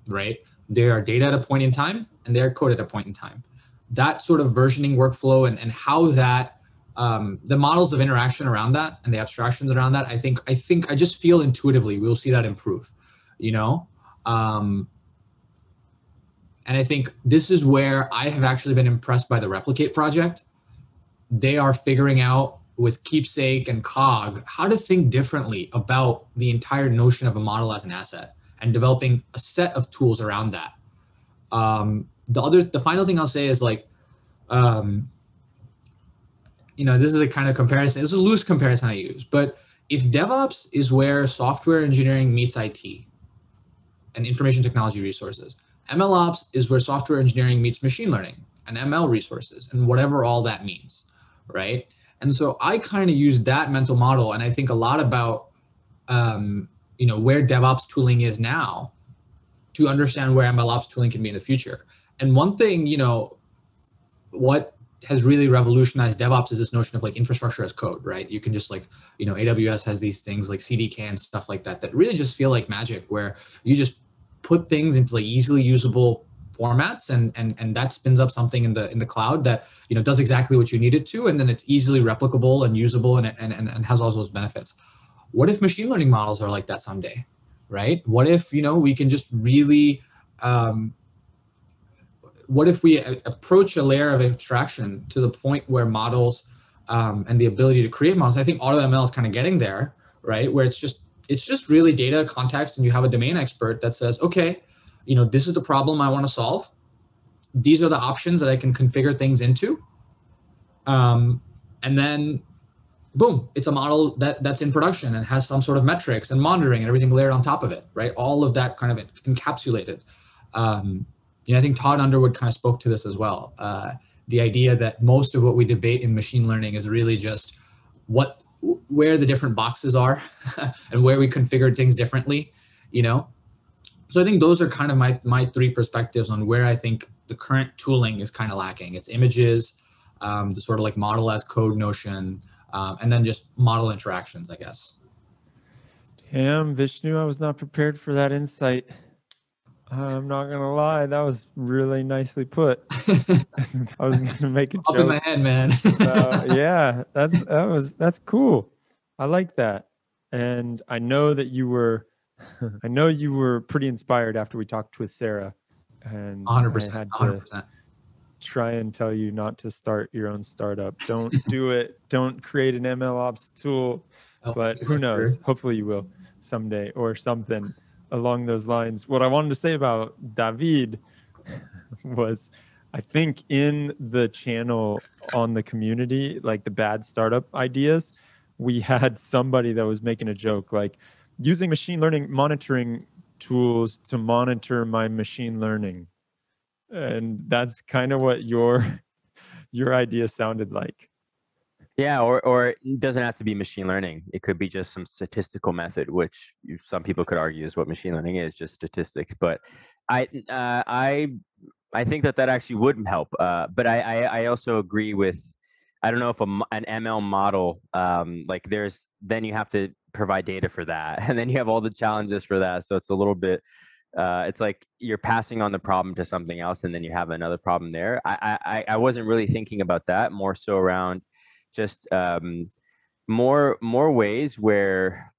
right? They are data at a point in time and they're code at a point in time. That sort of versioning workflow and, and how that um, the models of interaction around that and the abstractions around that, I think, I think, I just feel intuitively we'll see that improve, you know? Um, and I think this is where I have actually been impressed by the Replicate project. They are figuring out with Keepsake and Cog how to think differently about the entire notion of a model as an asset and developing a set of tools around that. Um, the other, the final thing I'll say is like, um, you know, this is a kind of comparison. Is a loose comparison I use, but if DevOps is where software engineering meets IT and information technology resources, MLOps is where software engineering meets machine learning and ML resources and whatever all that means, right? And so I kind of use that mental model, and I think a lot about, um, you know, where DevOps tooling is now, to understand where MLOps tooling can be in the future. And one thing, you know, what has really revolutionized DevOps is this notion of like infrastructure as code, right? You can just like, you know, AWS has these things like CDK and stuff like that that really just feel like magic, where you just put things into like easily usable formats and and and that spins up something in the in the cloud that you know does exactly what you need it to and then it's easily replicable and usable and and, and, and has all those benefits. What if machine learning models are like that someday right? What if you know we can just really um, what if we approach a layer of abstraction to the point where models um, and the ability to create models i think AutoML is kind of getting there right? Where it's just it's just really data context and you have a domain expert that says okay you know this is the problem i want to solve. These are the options that i can configure things into. Um, and then boom it's a model that that's in production and has some sort of metrics and monitoring and everything layered on top of it right? All of that kind of encapsulated. Um, you know, i think todd underwood kind of spoke to this as well. Uh, the idea that most of what we debate in machine learning is really just what where the different boxes are and where we configured things differently, you know? So I think those are kind of my, my three perspectives on where I think the current tooling is kind of lacking. It's images, um, the sort of like model as code notion, um, and then just model interactions, I guess.
Damn, Vishnu, I was not prepared for that insight. I'm not gonna lie, that was really nicely put. I was gonna make a
joke. Up in my head, man.
uh, yeah, that's that was that's cool. I like that, and I know that you were, I know you were pretty inspired after we talked with Sarah, and
100. percent 100%.
Try and tell you not to start your own startup. Don't do it. Don't create an ML ops tool. Oh, but who knows? Sure. Hopefully, you will someday or something along those lines. What I wanted to say about David was I think in the channel on the community, like the bad startup ideas, we had somebody that was making a joke like using machine learning monitoring tools to monitor my machine learning. And that's kind of what your your idea sounded like.
Yeah, or or it doesn't have to be machine learning. It could be just some statistical method, which some people could argue is what machine learning is, just statistics. But I uh, I I think that that actually would help. Uh, but I, I, I also agree with I don't know if a, an ML model um, like there's then you have to provide data for that and then you have all the challenges for that so it's a little bit uh, it's like you're passing on the problem to something else and then you have another problem there. I i, I wasn't really thinking about that more so around just um, more more ways where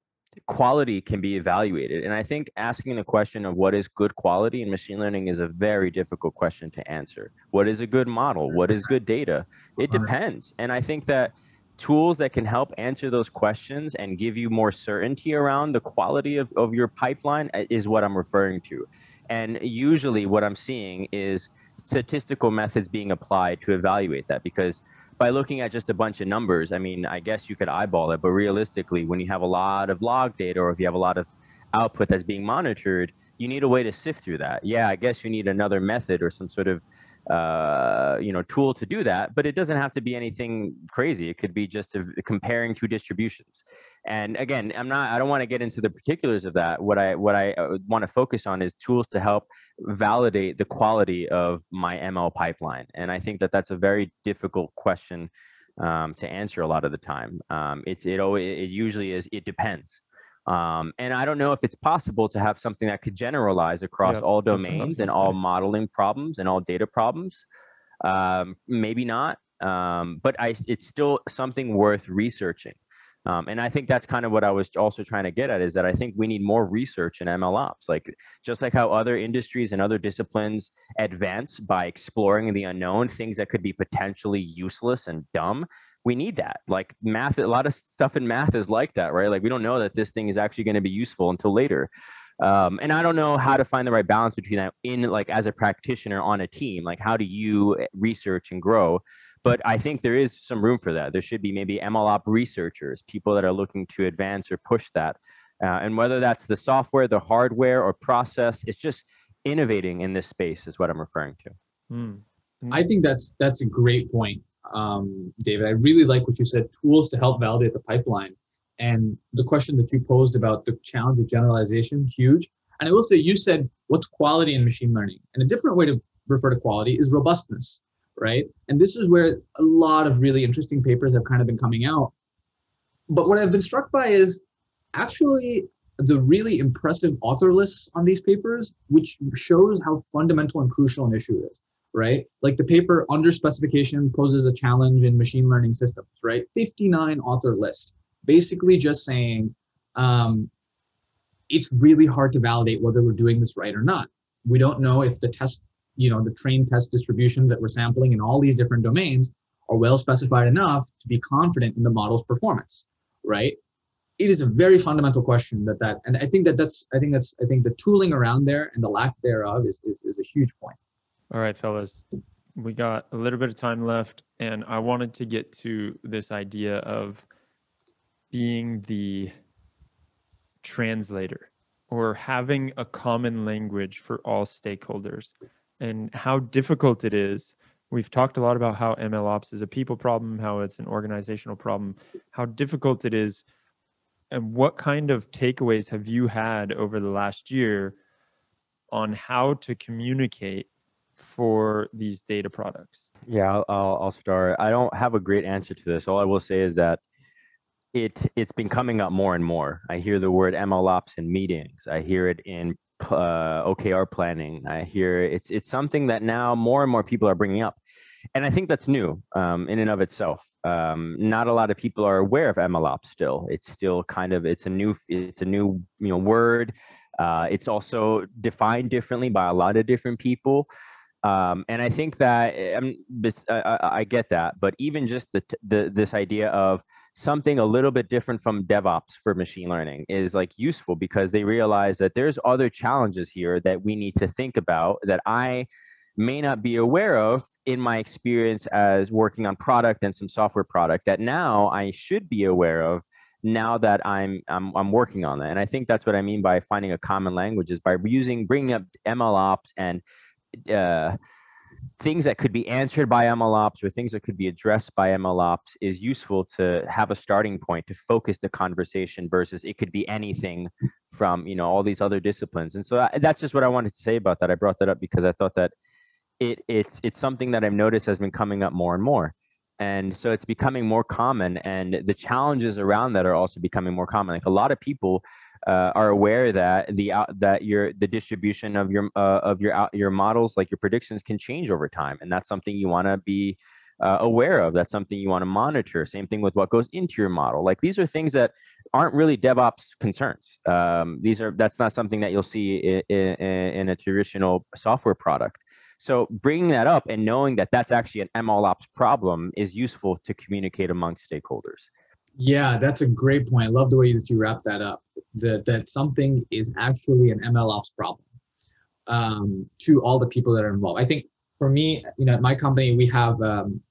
quality can be evaluated. And i think asking the question of what is good quality in machine learning is a very difficult question to answer. What is a good model? What is good data? It depends. And i think that tools that can help answer those questions and give you more certainty around the quality of, of your pipeline uh, is what I'm referring to. And usually what I'm seeing is statistical methods being applied to evaluate that because by looking at just a bunch of numbers, I mean, I guess you could eyeball it, but realistically, when you have a lot of log data or if you have a lot of output that's being monitored, you need a way to sift through that. Yeah, I guess you need another method or some sort of uh, you know tool to do that but it doesn't have to be anything crazy it could be just a, comparing two distributions and again i'm not i don't want to get into the particulars of that. What i what i uh, want to focus on is tools to help validate the quality of my ml pipeline. And i think that that's a very difficult question um, to answer a lot of the time. Um, it, it, it usually is it depends. Um, and I don't know if it's possible to have something that could generalize across
Yep,
all
that's what I was
domains and all modeling problems and all data problems. Um, maybe not, um, but I, it's still something worth researching. Um, and I think that's kind of what I was also trying to get at is that I think we need more research in ML ops. Like just like how other industries and other disciplines advance by exploring the unknown, things that could be potentially useless and dumb we need that. Like math, a lot of stuff in math is like that, right? Like we don't know that this thing is actually going to be useful until later. Um, and I don't know how to find the right balance between that in like as a practitioner on a team. Like how do you research and grow? But I think there is some room for that. There should be maybe MLOP researchers, people that are looking to advance or push that. Uh, and whether that's the software, the hardware, or process, it's just innovating in this space is what I'm referring to.
Hmm.
I think that's that's a great point, um, David. I really like what you said. Tools to help validate the pipeline, and the question that you posed about the challenge of generalization, huge. And I will say, you said, "What's quality in machine learning?" And a different way to refer to quality is robustness, right? And this is where a lot of really interesting papers have kind of been coming out. But what I've been struck by is actually the really impressive author lists on these papers, which shows how fundamental and crucial an issue is right? Like the paper under specification poses a challenge in machine learning systems, right? 59 author list, basically just saying um, it's really hard to validate whether we're doing this right or not. We don't know if the test, you know, the train test distributions that we're sampling in all these different domains are well specified enough to be confident in the model's performance, right? It is a very fundamental question that that, and I think that that's, I think that's, I think the tooling around there and the lack thereof is, is, is a huge point.
All right, fellas, we got a little bit of time left, and I wanted to get to this idea of being the translator or having a common language for all stakeholders and how difficult it is. We've talked a lot about how ML ops is a people problem, how it's an organizational problem, how difficult it is, and what kind of takeaways have you had over the last year on how to communicate for these data products?
Yeah, I'll, I'll, I'll start. I don't have a great answer to this. All I will say is that it it's been coming up more and more. I hear the word MLOps in meetings. I hear it in uh, OKR planning. I hear it's it's something that now more and more people are bringing up, and I think that's new um, in and of itself. Um, not a lot of people are aware of MLOps still. It's still kind of it's a new it's a new you know word. Uh, it's also defined differently by a lot of different people. Um, and I think that I, I, I get that, but even just the, the this idea of something a little bit different from DevOps for machine learning is like useful because they realize that there's other challenges here that we need to think about that I may not be aware of in my experience as working on product and some software product that now I should be aware of now that I'm, I'm I'm working on that. And I think that's what I mean by finding a common language is by using bringing up ML ops and uh, things that could be answered by MLOps or things that could be addressed by MLOps is useful to have a starting point to focus the conversation versus it could be anything from you know all these other disciplines. And so I, that's just what I wanted to say about that. I brought that up because I thought that it it's it's something that I've noticed has been coming up more and more. and so it's becoming more common and the challenges around that are also becoming more common like a lot of people uh, are aware that the out that your the distribution of your uh, of your out your models like your predictions can change over time. And that's something you want to be uh, aware of. That's something you want to monitor. Same thing with what goes into your model. Like these are things that aren't really devops concerns. Um, these are that's not something that you'll see in, in, in a traditional software product. So bringing that up and knowing that that's actually an MLOps problem is useful to communicate among stakeholders.
Yeah, that's a great point. I love the way that you wrap that up. That that something is actually an MLOps problem um, to all the people that are involved. I think for me, you know, at my company, we have um,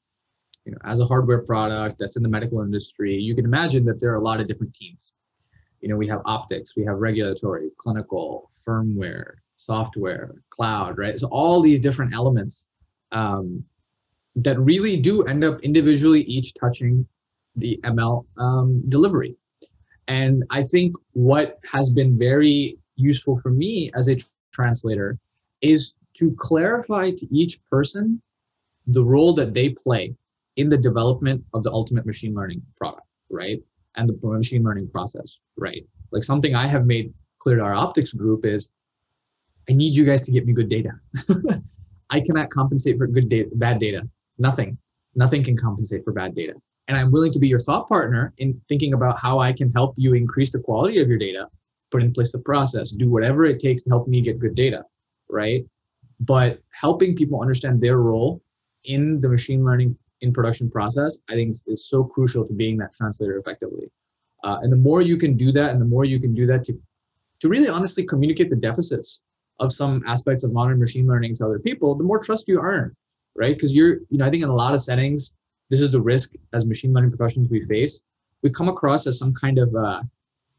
you know, as a hardware product that's in the medical industry, you can imagine that there are a lot of different teams. You know, we have optics, we have regulatory, clinical, firmware, software, cloud, right? So all these different elements um, that really do end up individually each touching the ML um, delivery. And I think what has been very useful for me as a translator is to clarify to each person the role that they play in the development of the ultimate machine learning product, right? And the machine learning process, right? Like something I have made clear to our optics group is I need you guys to get me good data. I cannot compensate for good data, bad data. Nothing. Nothing can compensate for bad data. And I'm willing to be your thought partner in thinking about how I can help you increase the quality of your data, put in place the process, do whatever it takes to help me get good data, right? But helping people understand their role in the machine learning in production process, I think is so crucial to being that translator effectively. Uh, and the more you can do that, and the more you can do that to, to really honestly communicate the deficits of some aspects of modern machine learning to other people, the more trust you earn, right? Because you're, you know, I think in a lot of settings, this is the risk as machine learning professionals we face. We come across as some kind of uh,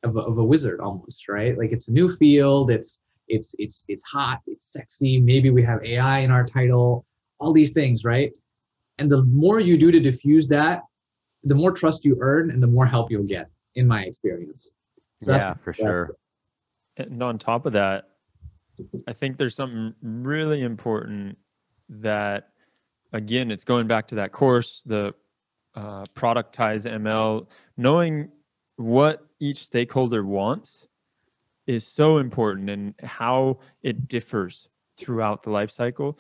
of a, of a wizard almost, right? Like it's a new field, it's it's it's it's hot, it's sexy. Maybe we have AI in our title, all these things, right? And the more you do to diffuse that, the more trust you earn and the more help you'll get, in my experience.
So yeah, for sure.
And on top of that, I think there's something really important that, again, it's going back to that course, the uh, productize ML, knowing what each stakeholder wants is so important and how it differs throughout the life cycle.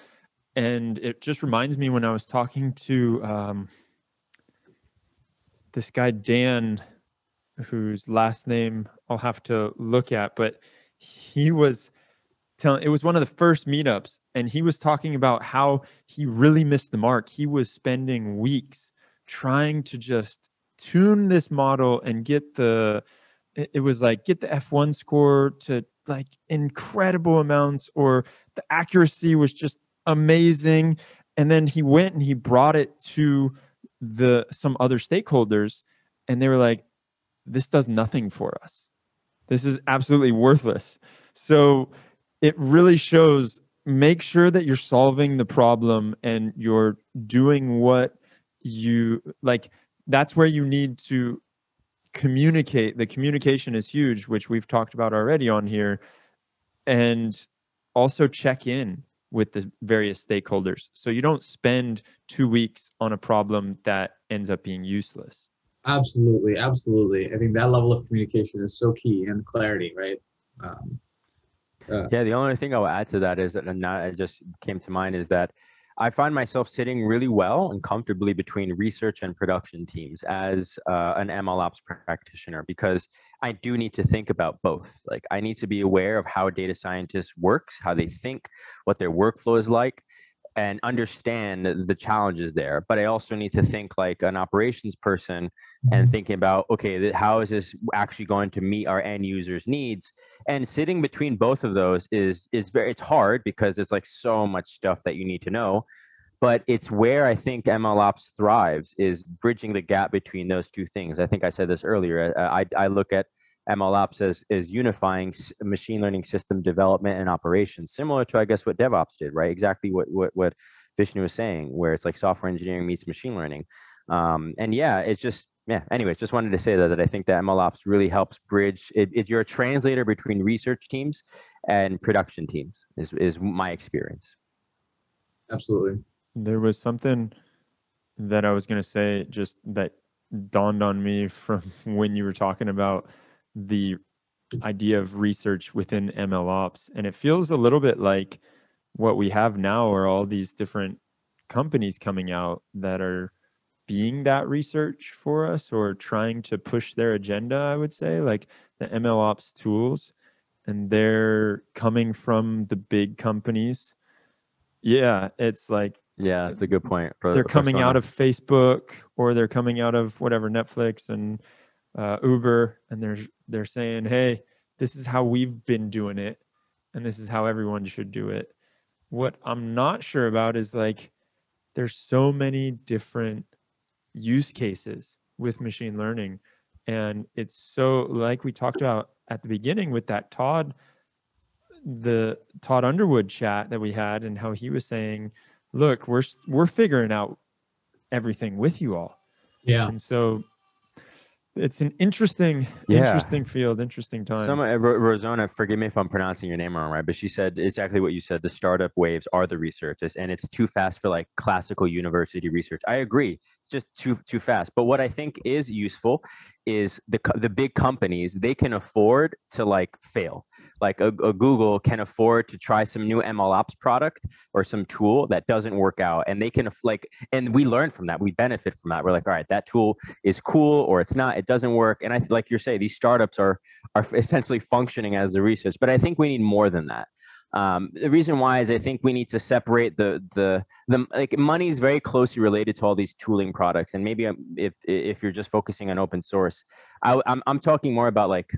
And it just reminds me when I was talking to um, this guy, Dan, whose last name I'll have to look at, but he was telling it was one of the first meetups and he was talking about how he really missed the mark. He was spending weeks trying to just tune this model and get the it was like get the f1 score to like incredible amounts or the accuracy was just amazing. And then he went and he brought it to the some other stakeholders and they were like this does nothing for us. This is absolutely worthless. So it really shows make sure that you're solving the problem and you're doing what you like that's where you need to communicate. The communication is huge which we've talked about already on here and also check in with the various stakeholders. So you don't spend two weeks on a problem that ends up being useless.
Absolutely absolutely. I think that level of communication is so key and clarity right? Um,
yeah. yeah, the only thing I'll add to that is that, and that just came to mind, is that I find myself sitting really well and comfortably between research and production teams as uh, an MLOps practitioner because I do need to think about both. Like I need to be aware of how data scientists works, how they think, what their workflow is like, and understand the challenges there. But I also need to think like an operations person and mm-hmm. thinking about, okay, how is this actually going to meet our end users' needs? And sitting between both of those is is very it's hard because it's like so much stuff that you need to know. But it's where I think MLOps thrives is bridging the gap between those two things. I think I said this earlier. I, I look at MLOps as is unifying machine learning system development and operations, similar to I guess what DevOps did, right? Exactly what what what Vishnu was saying, where it's like software engineering meets machine learning. Um, and yeah, it's just yeah. Anyways, just wanted to say that that I think that MLOps really helps bridge. It, it, you're a translator between research teams and production teams. Is is my experience.
Absolutely.
There was something that I was going to say, just that dawned on me from when you were talking about the idea of research within ML ops. And it feels a little bit like what we have now are all these different companies coming out that are being that research for us or trying to push their agenda, I would say, like the ML ops tools. And they're coming from the big companies. Yeah, it's like
Yeah, it's a good point.
They're coming out of Facebook or they're coming out of whatever Netflix and uh, Uber, and they're they're saying, "Hey, this is how we've been doing it, and this is how everyone should do it." What I'm not sure about is like, there's so many different use cases with machine learning, and it's so like we talked about at the beginning with that Todd, the Todd Underwood chat that we had, and how he was saying look, we're we're figuring out everything with you all.
Yeah.
And so it's an interesting,
Yeah.
interesting field, interesting time.
Some uh, Ro- Rosona, forgive me if I'm pronouncing your name wrong, right? But she said exactly what you said. The startup waves are the researchers, and it's too fast for like classical university research. I agree, it's just too too fast. But what I think is useful is the the big companies they can afford to like fail. Like a, a Google can afford to try some new ML ops product or some tool that doesn't work out, and they can like, and we learn from that. We benefit from that. We're like, all right, that tool is cool or it's not. It doesn't work. And I like you're saying, these startups are are essentially functioning as the research. But I think we need more than that. Um, the reason why is I think we need to separate the the the like money is very closely related to all these tooling products. And maybe if if you're just focusing on open source, I, I'm I'm talking more about like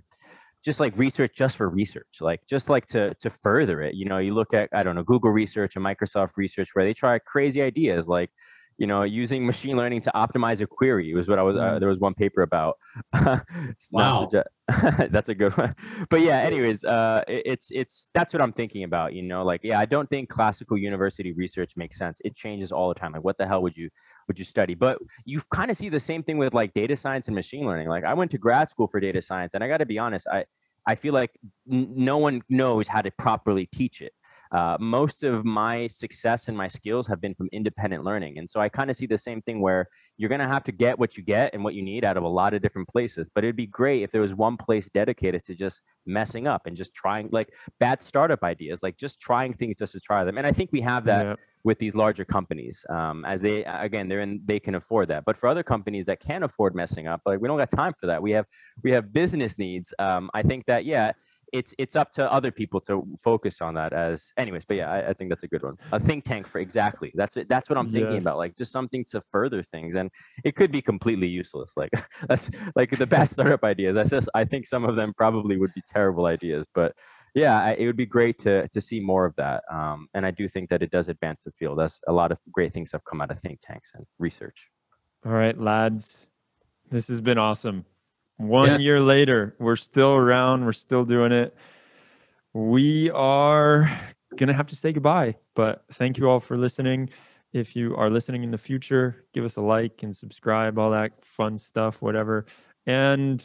just like research just for research like just like to to further it you know you look at i don't know google research and microsoft research where they try crazy ideas like you know using machine learning to optimize a query was what i was uh,
Mm.
there was one paper about.
Wow.
that's a good one. But yeah anyways uh it- it's it's that's what i'm thinking about you know like yeah i don't think classical university research makes sense. It changes all the time. Like what the hell would you would you study? But you kind of see the same thing with like data science and machine learning. Like i went to grad school for data science and i got to be honest i i feel like n- no one knows how to properly teach it. Uh, most of my success and my skills have been from independent learning and so i kind of see the same thing where you're going to have to get what you get and what you need out of a lot of different places but it'd be great if there was one place dedicated to just messing up and just trying like bad startup ideas like just trying things just to try them and i think we have that
Yeah.
with these larger companies um, as they again they're in they can afford that but for other companies that can't afford messing up like we don't got time for that we have we have business needs um, i think that yeah it's it's up to other people to focus on that as anyways but yeah i, I think that's a good one a think tank for exactly that's it that's what i'm thinking
Yes.
about like just something to further things and it could be completely useless like that's like the bad startup ideas i just i think some of them probably would be terrible ideas but yeah I, it would be great to to see more of that um, and i do think that it does advance the field that's a lot of great things have come out of think tanks and research
All right, lads. This has been awesome. One
Yeah.
year later, we're still around. We're still doing it. We are going to have to say goodbye, but thank you all for listening. If you are listening in the future, give us a like and subscribe, all that fun stuff, whatever. And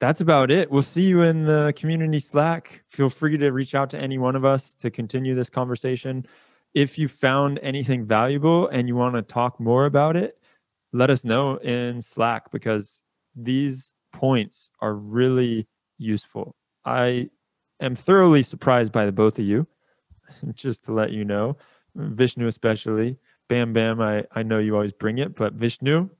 that's about it. We'll see you in the community Slack. Feel free to reach out to any one of us to continue this conversation. If you found anything valuable and you want to talk more about it, let us know in Slack because these points are really useful. I am thoroughly surprised by the both of you, just to let you know. Vishnu, especially. Bam Bam, I, I know you always bring it, but Vishnu,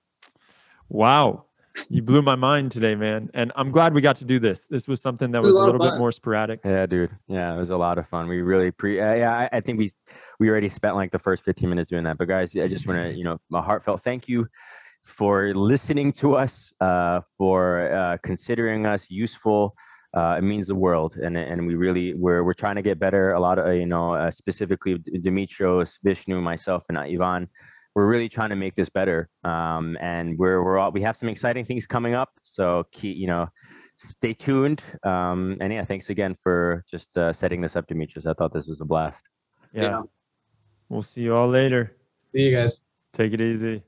wow, you blew my mind today, man. And I'm glad we got to do this. This was something that
was
was
a
a
lot of
little bit more sporadic.
yeah dude yeah it was a lot of fun we really pre uh, yeah I, I think we we already spent like the first 15 minutes doing that but guys i just want to you know a heartfelt thank you for listening to us uh, for uh, considering us useful uh, it means the world and and we really we're we're trying to get better a lot of uh, you know uh, specifically Demetrios Vishnu myself and Ivan we're really trying to make this better um, and we're we're all we have some exciting things coming up so keep you know stay tuned um, and yeah thanks again for just uh, setting this up Demetrios I thought this was a blast
yeah.
Yeah.
We'll see you all later.
See you guys.
Take it easy.